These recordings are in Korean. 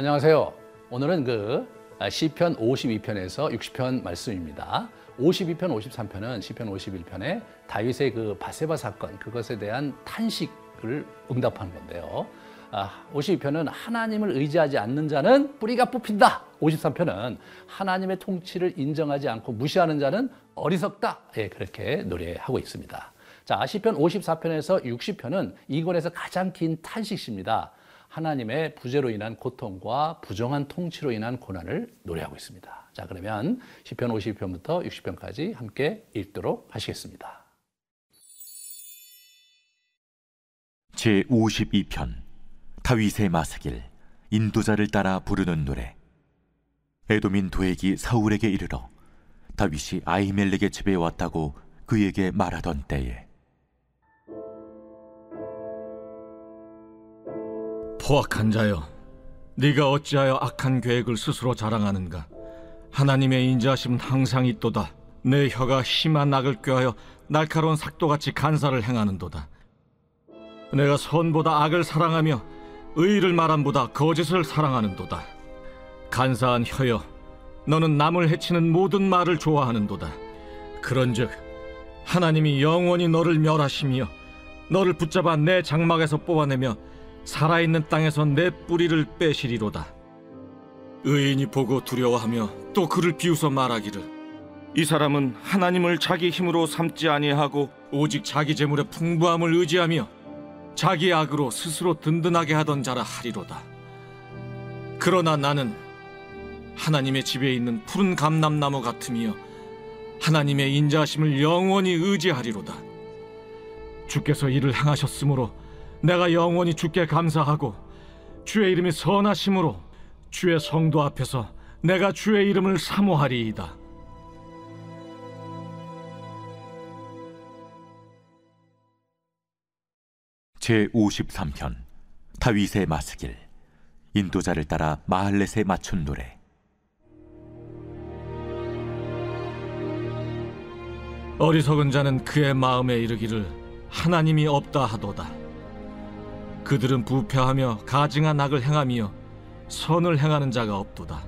안녕하세요. 오늘은 그 시편 52편에서 60편 말씀입니다. 52편, 53편은 시편 51편에 다윗의 그 바세바 사건 그것에 대한 탄식을 응답하는 건데요. 아, 52편은 하나님을 의지하지 않는 자는 뿌리가 뽑힌다. 53편은 하나님의 통치를 인정하지 않고 무시하는 자는 어리석다. 예, 그렇게 노래하고 있습니다. 자, 시편 54편에서 60편은 이권에서 가장 긴 탄식시입니다. 하나님의 부재로 인한 고통과 부정한 통치로 인한 고난을 노래하고 있습니다. 자, 그러면 시편 52편부터 60편까지 함께 읽도록 하시겠습니다. 제 52편 다윗의 마스길 인도자를 따라 부르는 노래 에도민 도액이 사울에게 이르러 다윗이 아이멜렉의 집에 왔다고 그에게 말하던 때에 포악한 자여, 네가 어찌하여 악한 계획을 스스로 자랑하는가? 하나님의 인자하심은 항상 있도다. 내 혀가 심한 악을 꾀하여 날카로운 삭도같이 간사를 행하는도다. 내가 선보다 악을 사랑하며 의를 말함보다 거짓을 사랑하는도다. 간사한 혀여, 너는 남을 해치는 모든 말을 좋아하는도다. 그런즉 하나님이 영원히 너를 멸하시며 너를 붙잡아 내 장막에서 뽑아내며 살아있는 땅에서 내 뿌리를 빼시리로다. 의인이 보고 두려워하며 또 그를 비웃어 말하기를 이 사람은 하나님을 자기 힘으로 삼지 아니하고 오직 자기 재물의 풍부함을 의지하며 자기 악으로 스스로 든든하게 하던 자라 하리로다. 그러나 나는 하나님의 집에 있는 푸른 감람나무 같으며 하나님의 인자하심을 영원히 의지하리로다. 주께서 이를 행하셨으므로 내가 영원히 주께 감사하고 주의 이름이 선하심으로 주의 성도 앞에서 내가 주의 이름을 사모하리이다. 제 53편 다윗의 마스길 인도자를 따라 마할렛에 맞춘 노래 어리석은 자는 그의 마음에 이르기를 하나님이 없다 하도다. 그들은 부패하며 가증한 악을 행하며 선을 행하는 자가 없도다.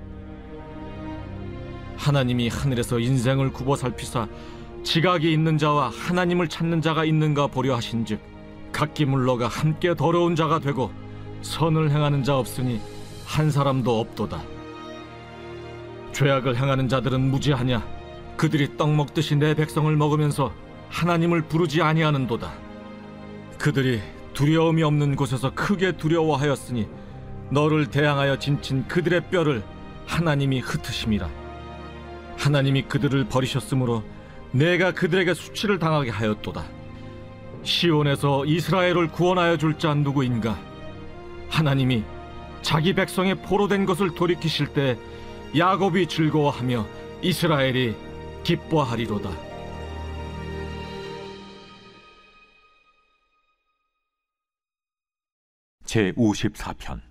하나님이 하늘에서 인생을 굽어 살피사 지각이 있는 자와 하나님을 찾는 자가 있는가 보려 하신즉 각기 물러가 함께 더러운 자가 되고 선을 행하는 자 없으니 한 사람도 없도다. 죄악을 행하는 자들은 무지하냐? 그들이 떡 먹듯이 내 백성을 먹으면서 하나님을 부르지 아니하는도다. 그들이 두려움이 없는 곳에서 크게 두려워하였으니 너를 대항하여 진친 그들의 뼈를 하나님이 흩으심이라. 하나님이 그들을 버리셨으므로 내가 그들에게 수치를 당하게 하였도다. 시온에서 이스라엘을 구원하여 줄 자 누구인가? 하나님이 자기 백성의 포로된 것을 돌이키실 때 야곱이 즐거워하며 이스라엘이 기뻐하리로다. 제 54편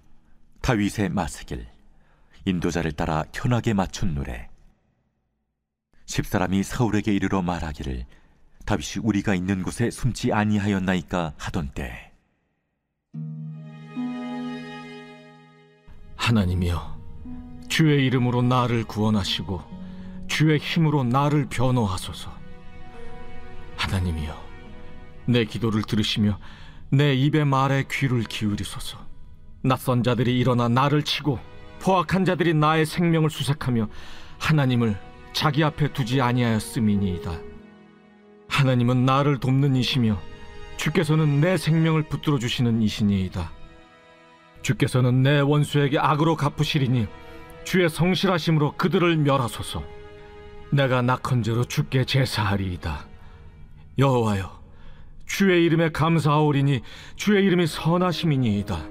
다윗의 마스길. 인도자를 따라 현하게 맞춘 노래. 십사람이 사울에게 이르러 말하기를 다윗이 우리가 있는 곳에 숨지 아니하였나이까 하던 때. 하나님이여 주의 이름으로 나를 구원하시고 주의 힘으로 나를 변호하소서. 하나님이여 내 기도를 들으시며 내 입의 말에 귀를 기울이소서. 낯선 자들이 일어나 나를 치고 포악한 자들이 나의 생명을 수색하며 하나님을 자기 앞에 두지 아니하였음이니이다. 하나님은 나를 돕는 이시며 주께서는 내 생명을 붙들어 주시는 이시니이다. 주께서는 내 원수에게 악으로 갚으시리니 주의 성실하심으로 그들을 멸하소서. 내가 낙헌제로 주께 제사하리이다. 여호와여 주의 이름에 감사하오리니 주의 이름이 선하심이니이다.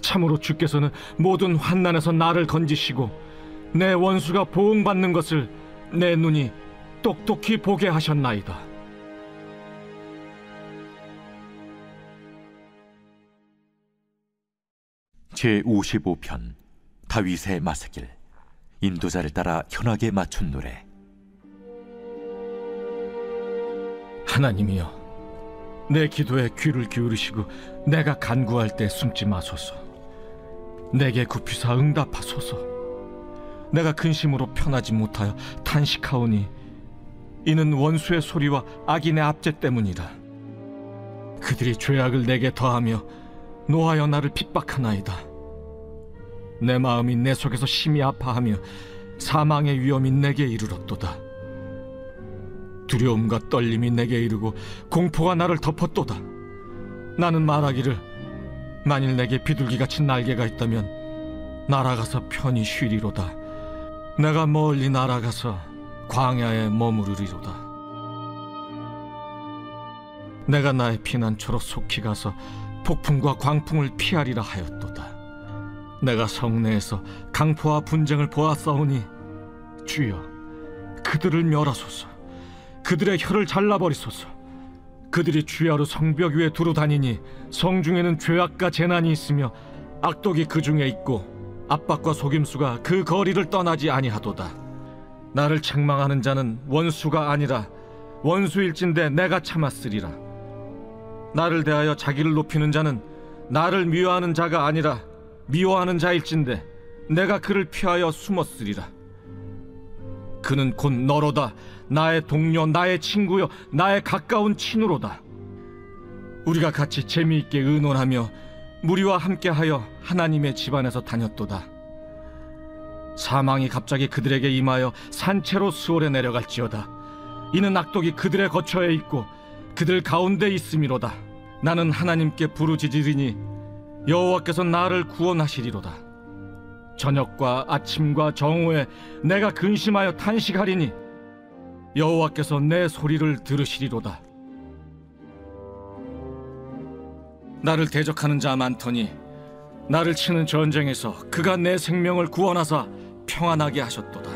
참으로 주께서는 모든 환난에서 나를 건지시고 내 원수가 보응받는 것을 내 눈이 똑똑히 보게 하셨나이다. 제 55편 다윗의 마스길 인도자를 따라 현하게 맞춘 노래. 하나님이여 내 기도에 귀를 기울이시고 내가 간구할 때 숨지 마소서 내게 굽히사 응답하소서. 내가 근심으로 편하지 못하여 탄식하오니 이는 원수의 소리와 악인의 압제 때문이라. 그들이 죄악을 내게 더하며 노하여 나를 핍박하나이다. 내 마음이 내 속에서 심히 아파하며 사망의 위험이 내게 이르렀도다. 두려움과 떨림이 내게 이르고 공포가 나를 덮었도다. 나는 말하기를 만일 내게 비둘기 같이 날개가 있다면 날아가서 편히 쉬리로다. 내가 멀리 날아가서 광야에 머무르리로다. 내가 나의 피난처로 속히 가서 폭풍과 광풍을 피하리라 하였도다. 내가 성내에서 강포와 분쟁을 보았사오니 주여 그들을 멸하소서. 그들의 혀를 잘라버리소서. 그들이 주야로 성벽 위에 두루 다니니 성 중에는 죄악과 재난이 있으며 악독이 그 중에 있고 압박과 속임수가 그 거리를 떠나지 아니하도다. 나를 책망하는 자는 원수가 아니라 원수일진데 내가 참았으리라. 나를 대하여 자기를 높이는 자는 나를 미워하는 자가 아니라 미워하는 자일진데 내가 그를 피하여 숨었으리라. 그는 곧 너로다. 나의 동료, 나의 친구요, 나의 가까운 친우로다. 우리가 같이 재미있게 의논하며 무리와 함께하여 하나님의 집안에서 다녔도다. 사망이 갑자기 그들에게 임하여 산채로 수월에 내려갈지어다. 이는 악독이 그들의 거처에 있고 그들 가운데 있음이로다. 나는 하나님께 부르짖으리니 여호와께서 나를 구원하시리로다. 저녁과 아침과 정오에 내가 근심하여 탄식하리니 여호와께서 내 소리를 들으시리로다. 나를 대적하는 자 많더니 나를 치는 전쟁에서 그가 내 생명을 구원하사 평안하게 하셨도다.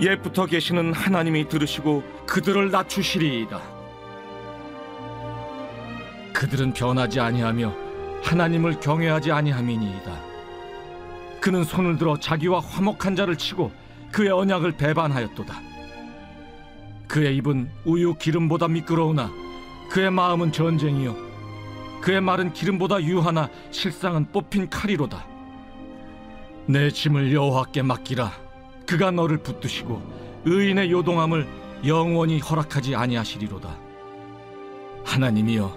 옛부터 계시는 하나님이 들으시고 그들을 낮추시리이다. 그들은 변하지 아니하며 하나님을 경외하지 아니함이니이다. 그는 손을 들어 자기와 화목한 자를 치고 그의 언약을 배반하였도다. 그의 입은 우유 기름보다 미끄러우나 그의 마음은 전쟁이요 그의 말은 기름보다 유하나 실상은 뽑힌 칼이로다. 내 짐을 여호와께 맡기라. 그가 너를 붙드시고 의인의 요동함을 영원히 허락하지 아니하시리로다. 하나님이여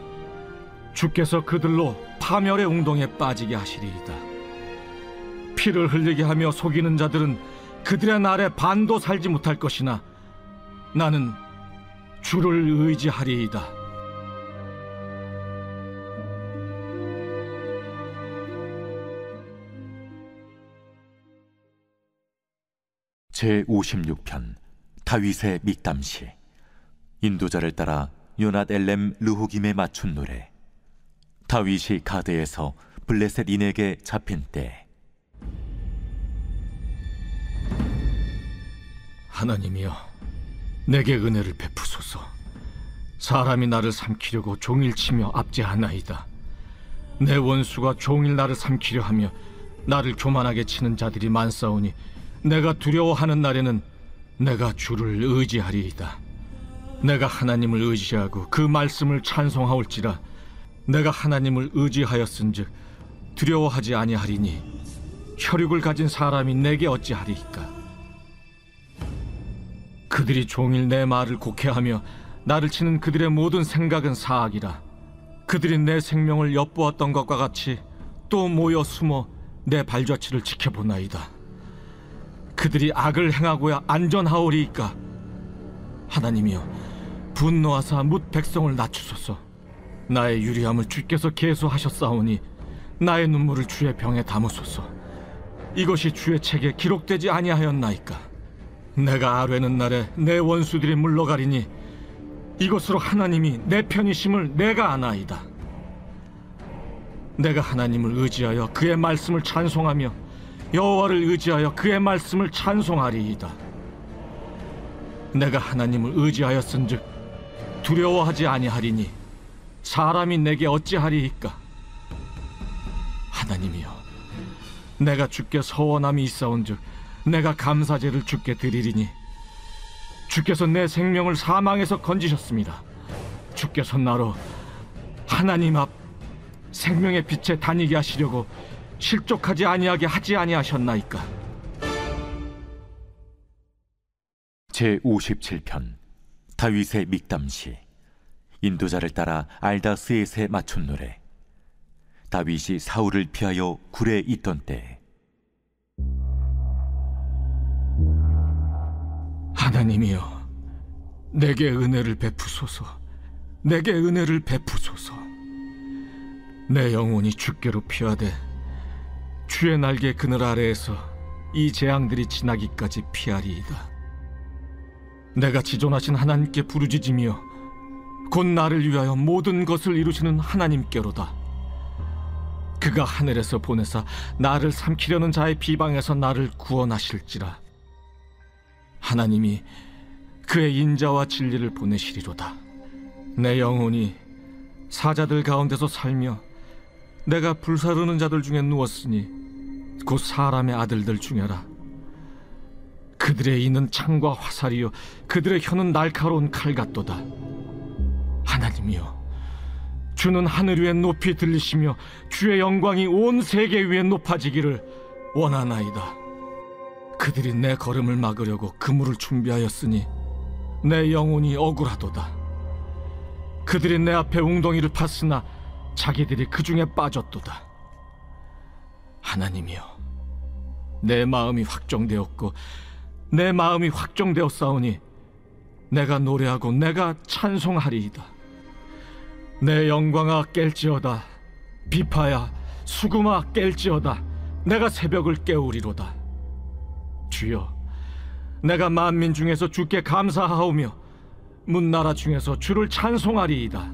주께서 그들로 파멸의 웅동에 빠지게 하시리이다. 피를 흘리게 하며 속이는 자들은 그들의 날에 반도 살지 못할 것이나 나는 주를 의지하리이다. 제 56편 다윗의 믹담시 인도자를 따라 요낫 엘렘 르호김에 맞춘 노래 다윗이 가드에서 블레셋 인에게 잡힌 때 하나님이여 내게 은혜를 베푸소서. 사람이 나를 삼키려고 종일 치며 압제하나이다. 내 원수가 종일 나를 삼키려 하며 나를 교만하게 치는 자들이 많사오니 내가 두려워하는 날에는 내가 주를 의지하리이다. 내가 하나님을 의지하고 그 말씀을 찬송하올지라 내가 하나님을 의지하였은즉 두려워하지 아니하리니 혈육을 가진 사람이 내게 어찌하리이까 그들이 종일 내 말을 곡해하며 나를 치는 그들의 모든 생각은 사악이라. 그들이 내 생명을 엿보았던 것과 같이 또 모여 숨어 내 발자취를 지켜보나이다. 그들이 악을 행하고야 안전하오리이까. 하나님이여, 분노하사 묻 백성을 낮추소서. 나의 유리함을 주께서 계수하셨사오니 나의 눈물을 주의 병에 담으소서. 이것이 주의 책에 기록되지 아니하였나이까. 내가 아뢰는 날에 내 원수들이 물러가리니 이것으로 하나님이 내 편이심을 내가 아나이다. 내가 하나님을 의지하여 그의 말씀을 찬송하며 여호와를 의지하여 그의 말씀을 찬송하리이다. 내가 하나님을 의지하였은즉 두려워하지 아니하리니 사람이 내게 어찌하리이까? 하나님이여, 내가 주께 서원함이 있사온즉 내가 감사제를 주께 드리리니 주께서 내 생명을 사망에서 건지셨습니다. 주께서 나로 하나님 앞 생명의 빛에 다니게 하시려고 실족하지 아니하게 하지 아니하셨나이까 제 57편 다윗의 믹담시 인도자를 따라 알다스에세 맞춘 노래 다윗이 사울을 피하여 굴에 있던 때 하나님이여 내게 은혜를 베푸소서. 내게 은혜를 베푸소서. 내 영혼이 주께로 피하되 주의 날개 그늘 아래에서 이 재앙들이 지나기까지 피하리이다. 내가 지존하신 하나님께 부르짖으며 곧 나를 위하여 모든 것을 이루시는 하나님께로다. 그가 하늘에서 보내사 나를 삼키려는 자의 비방에서 나를 구원하실지라 하나님이 그의 인자와 진리를 보내시리로다. 내 영혼이 사자들 가운데서 살며 내가 불사르는 자들 중에 누웠으니 곧 사람의 아들들 중에라. 그들의 이는 창과 화살이요 그들의 혀는 날카로운 칼 같도다. 하나님이여 주는 하늘 위에 높이 들리시며 주의 영광이 온 세계 위에 높아지기를 원하나이다. 그들이 내 걸음을 막으려고 그물을 준비하였으니 내 영혼이 억울하도다. 그들이 내 앞에 웅덩이를 팠으나 자기들이 그 중에 빠졌도다. 하나님이여, 내 마음이 확정되었고 내 마음이 확정되었사오니 내가 노래하고 내가 찬송하리이다. 내 영광아 깰지어다. 비파야 수금아 깰지어다. 내가 새벽을 깨우리로다. 주여, 내가 만민 중에서 주께 감사하오며 문나라 중에서 주를 찬송하리이다.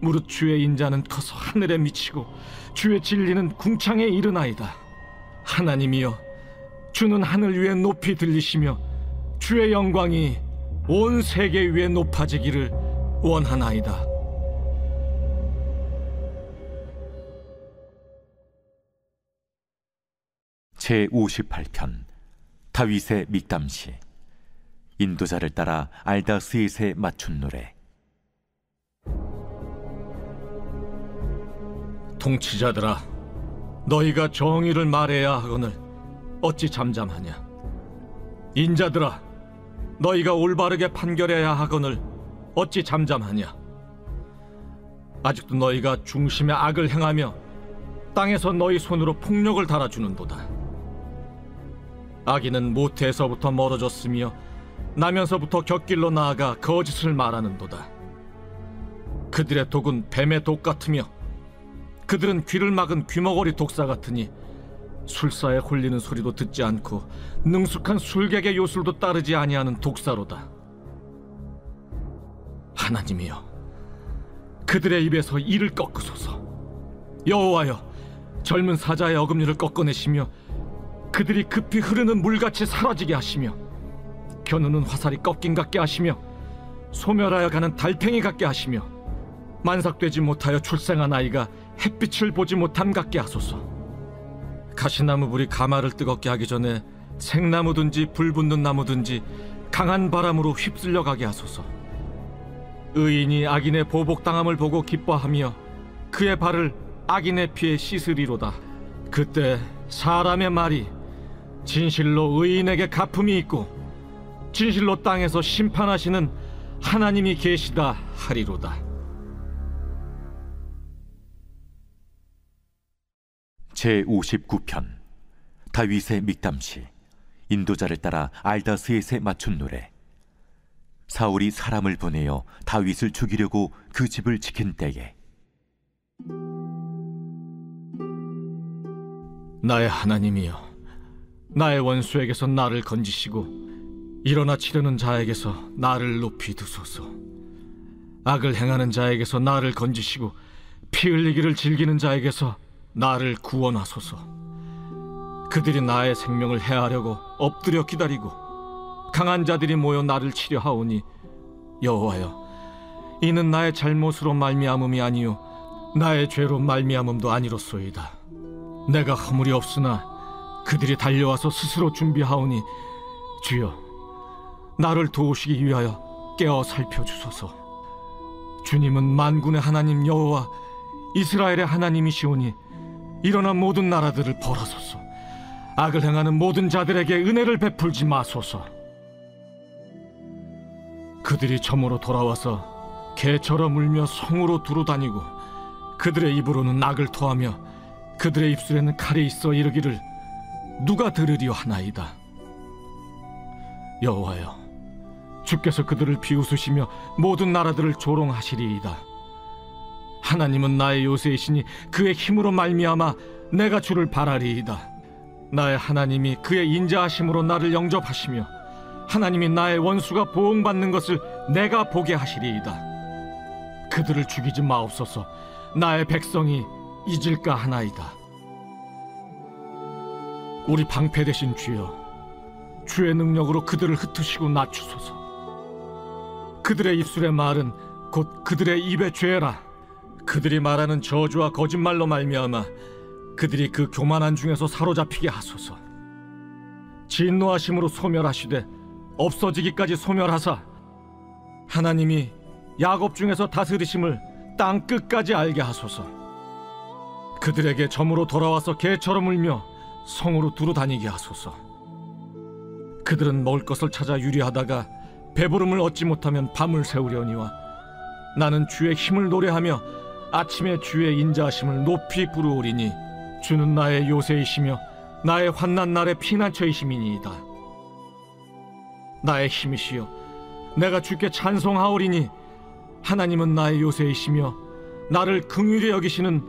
무릇 주의 인자는 커서 하늘에 미치고 주의 진리는 궁창에 이르나이다. 하나님이여, 주는 하늘 위에 높이 들리시며 주의 영광이 온 세계 위에 높아지기를 원하나이다. 제 58편 다윗의 믹담시 인도자를 따라 알다스에세 맞춘 노래 통치자들아, 너희가 정의를 말해야 하거늘 어찌 잠잠하냐? 인자들아, 너희가 올바르게 판결해야 하거늘 어찌 잠잠하냐? 아직도 너희가 중심의 악을 행하며 땅에서 너희 손으로 폭력을 달아주는도다. 악인은 모태에서부터 멀어졌으며 나면서부터 곁길로 나아가 거짓을 말하는도다. 그들의 독은 뱀의 독 같으며 그들은 귀를 막은 귀머거리 독사 같으니 술사에 홀리는 소리도 듣지 않고 능숙한 술객의 요술도 따르지 아니하는 독사로다. 하나님이여, 그들의 입에서 이를 꺾으소서. 여호와여, 젊은 사자의 어금니를 꺾어내시며 그들이 급히 흐르는 물같이 사라지게 하시며 겨누는 화살이 꺾인 같게 하시며 소멸하여 가는 달팽이 같게 하시며 만삭되지 못하여 출생한 아이가 햇빛을 보지 못함 같게 하소서. 가시나무 불이 가마를 뜨겁게 하기 전에 생나무든지 불 붙는 나무든지 강한 바람으로 휩쓸려 가게 하소서. 의인이 악인의 보복당함을 보고 기뻐하며 그의 발을 악인의 피에 씻으리로다. 그때 사람의 말이 진실로 의인에게 가품이 있고 진실로 땅에서 심판하시는 하나님이 계시다 하리로다. 제 59편 다윗의 믹담시 인도자를 따라 알다스에세 맞춘 노래 사울이 사람을 보내어 다윗을 죽이려고 그 집을 지킨 때에 나의 하나님이여, 나의 원수에게서 나를 건지시고 일어나 치려는 자에게서 나를 높이 두소서. 악을 행하는 자에게서 나를 건지시고 피 흘리기를 즐기는 자에게서 나를 구원하소서. 그들이 나의 생명을 해하려고 엎드려 기다리고 강한 자들이 모여 나를 치려 하오니 여호와여, 이는 나의 잘못으로 말미암음이 아니요 나의 죄로 말미암음도 아니로소이다. 내가 허물이 없으나 그들이 달려와서 스스로 준비하오니 주여 나를 도우시기 위하여 깨어 살펴주소서 주님은 만군의 하나님 여호와 이스라엘의 하나님이시오니 일어난 모든 나라들을 벌하소서. 악을 행하는 모든 자들에게 은혜를 베풀지 마소서. 그들이 점으로 돌아와서 개처럼 울며 성으로 두루 다니고 그들의 입으로는 악을 토하며 그들의 입술에는 칼이 있어 이르기를 누가 들으리요 하나이다. 여호와여, 주께서 그들을 비웃으시며 모든 나라들을 조롱하시리이다. 하나님은 나의 요새이시니 그의 힘으로 말미암아 내가 주를 바라리이다. 나의 하나님이 그의 인자하심으로 나를 영접하시며 하나님이 나의 원수가 보응받는 것을 내가 보게 하시리이다. 그들을 죽이지 마옵소서. 나의 백성이 잊을까 하나이다. 우리 방패 되신 주여, 주의 능력으로 그들을 흩으시고 낮추소서. 그들의 입술의 말은 곧 그들의 입의 죄라. 그들이 말하는 저주와 거짓말로 말미암아 그들이 그 교만한 중에서 사로잡히게 하소서. 진노하심으로 소멸하시되 없어지기까지 소멸하사 하나님이 야곱 중에서 다스리심을 땅 끝까지 알게 하소서. 그들에게 점으로 돌아와서 개처럼 울며 성으로 두루 다니게 하소서. 그들은 먹을 것을 찾아 유리하다가 배부름을 얻지 못하면 밤을 새우려니와 나는 주의 힘을 노래하며 아침에 주의 인자하심을 높이 부르오리니 주는 나의 요새이시며 나의 환난 날의 피난처이심이니이다. 나의 힘이시여 내가 주께 찬송하오리니 하나님은 나의 요새이시며 나를 긍휼히 여기시는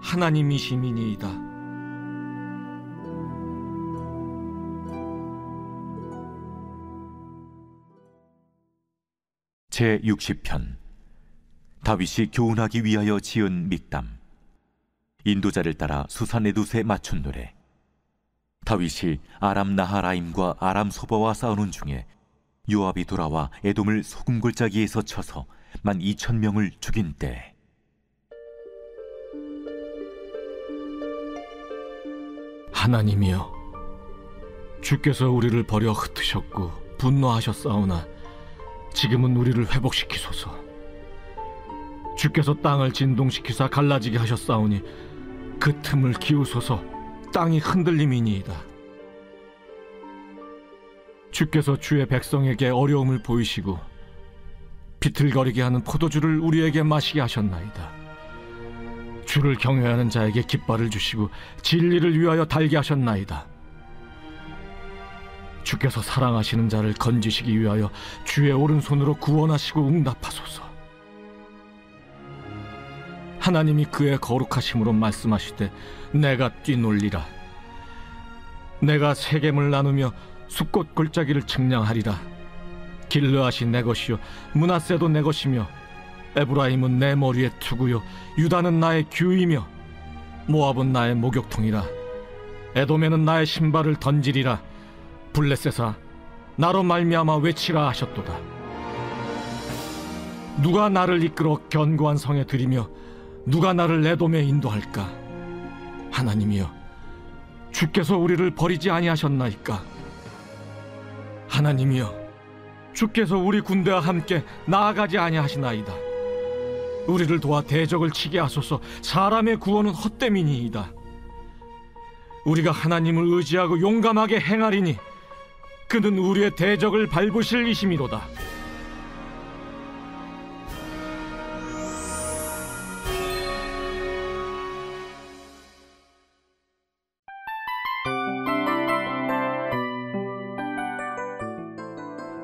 하나님이시미니이다. 제 60편. 다윗이 교훈하기 위하여 지은 믹담. 인도자를 따라 수산에두세 맞춘 노래. 다윗이 아람 나하라임과 아람 소바와 싸우는 중에 요압이 돌아와 에돔을 소금 골짜기에서 쳐서 만 이천 명을 죽인 때. 하나님이여 주께서 우리를 버려 흩으셨고 분노하셨사오나 지금은 우리를 회복시키소서. 주께서 땅을 진동시키사 갈라지게 하셨사오니 그 틈을 기우소서. 땅이 흔들림이니이다. 주께서 주의 백성에게 어려움을 보이시고 비틀거리게 하는 포도주를 우리에게 마시게 하셨나이다. 주를 경외하는 자에게 깃발을 주시고 진리를 위하여 달게 하셨나이다 주께서 사랑하시는 자를 건지시기 위하여 주의 오른손으로 구원하시고 응답하소서. 하나님이 그의 거룩하심으로 말씀하시되 내가 뛰놀리라. 내가 세겜을 나누며 숲꽃 골짜기를 측량하리라. 길르앗이 내 것이요 문하세도 내 것이며 에브라임은 내 머리에 투구요 유다는 나의 규이며 모압은 나의 목욕통이라. 에돔에는 나의 신발을 던지리라. 블레셋아 나로 말미암아 외치라 하셨도다. 누가 나를 이끌어 견고한 성에 들이며 누가 나를 내돔에 인도할까? 하나님이여 주께서 우리를 버리지 아니하셨나이까? 하나님이여 주께서 우리 군대와 함께 나아가지 아니하시나이다. 우리를 도와 대적을 치게 하소서. 사람의 구원은 헛됨이니이다. 우리가 하나님을 의지하고 용감하게 행하리니 그는 우리의 대적을 밟으실 이심이로다.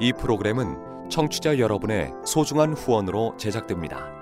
이 프로그램은 청취자 여러분의 소중한 후원으로 제작됩니다.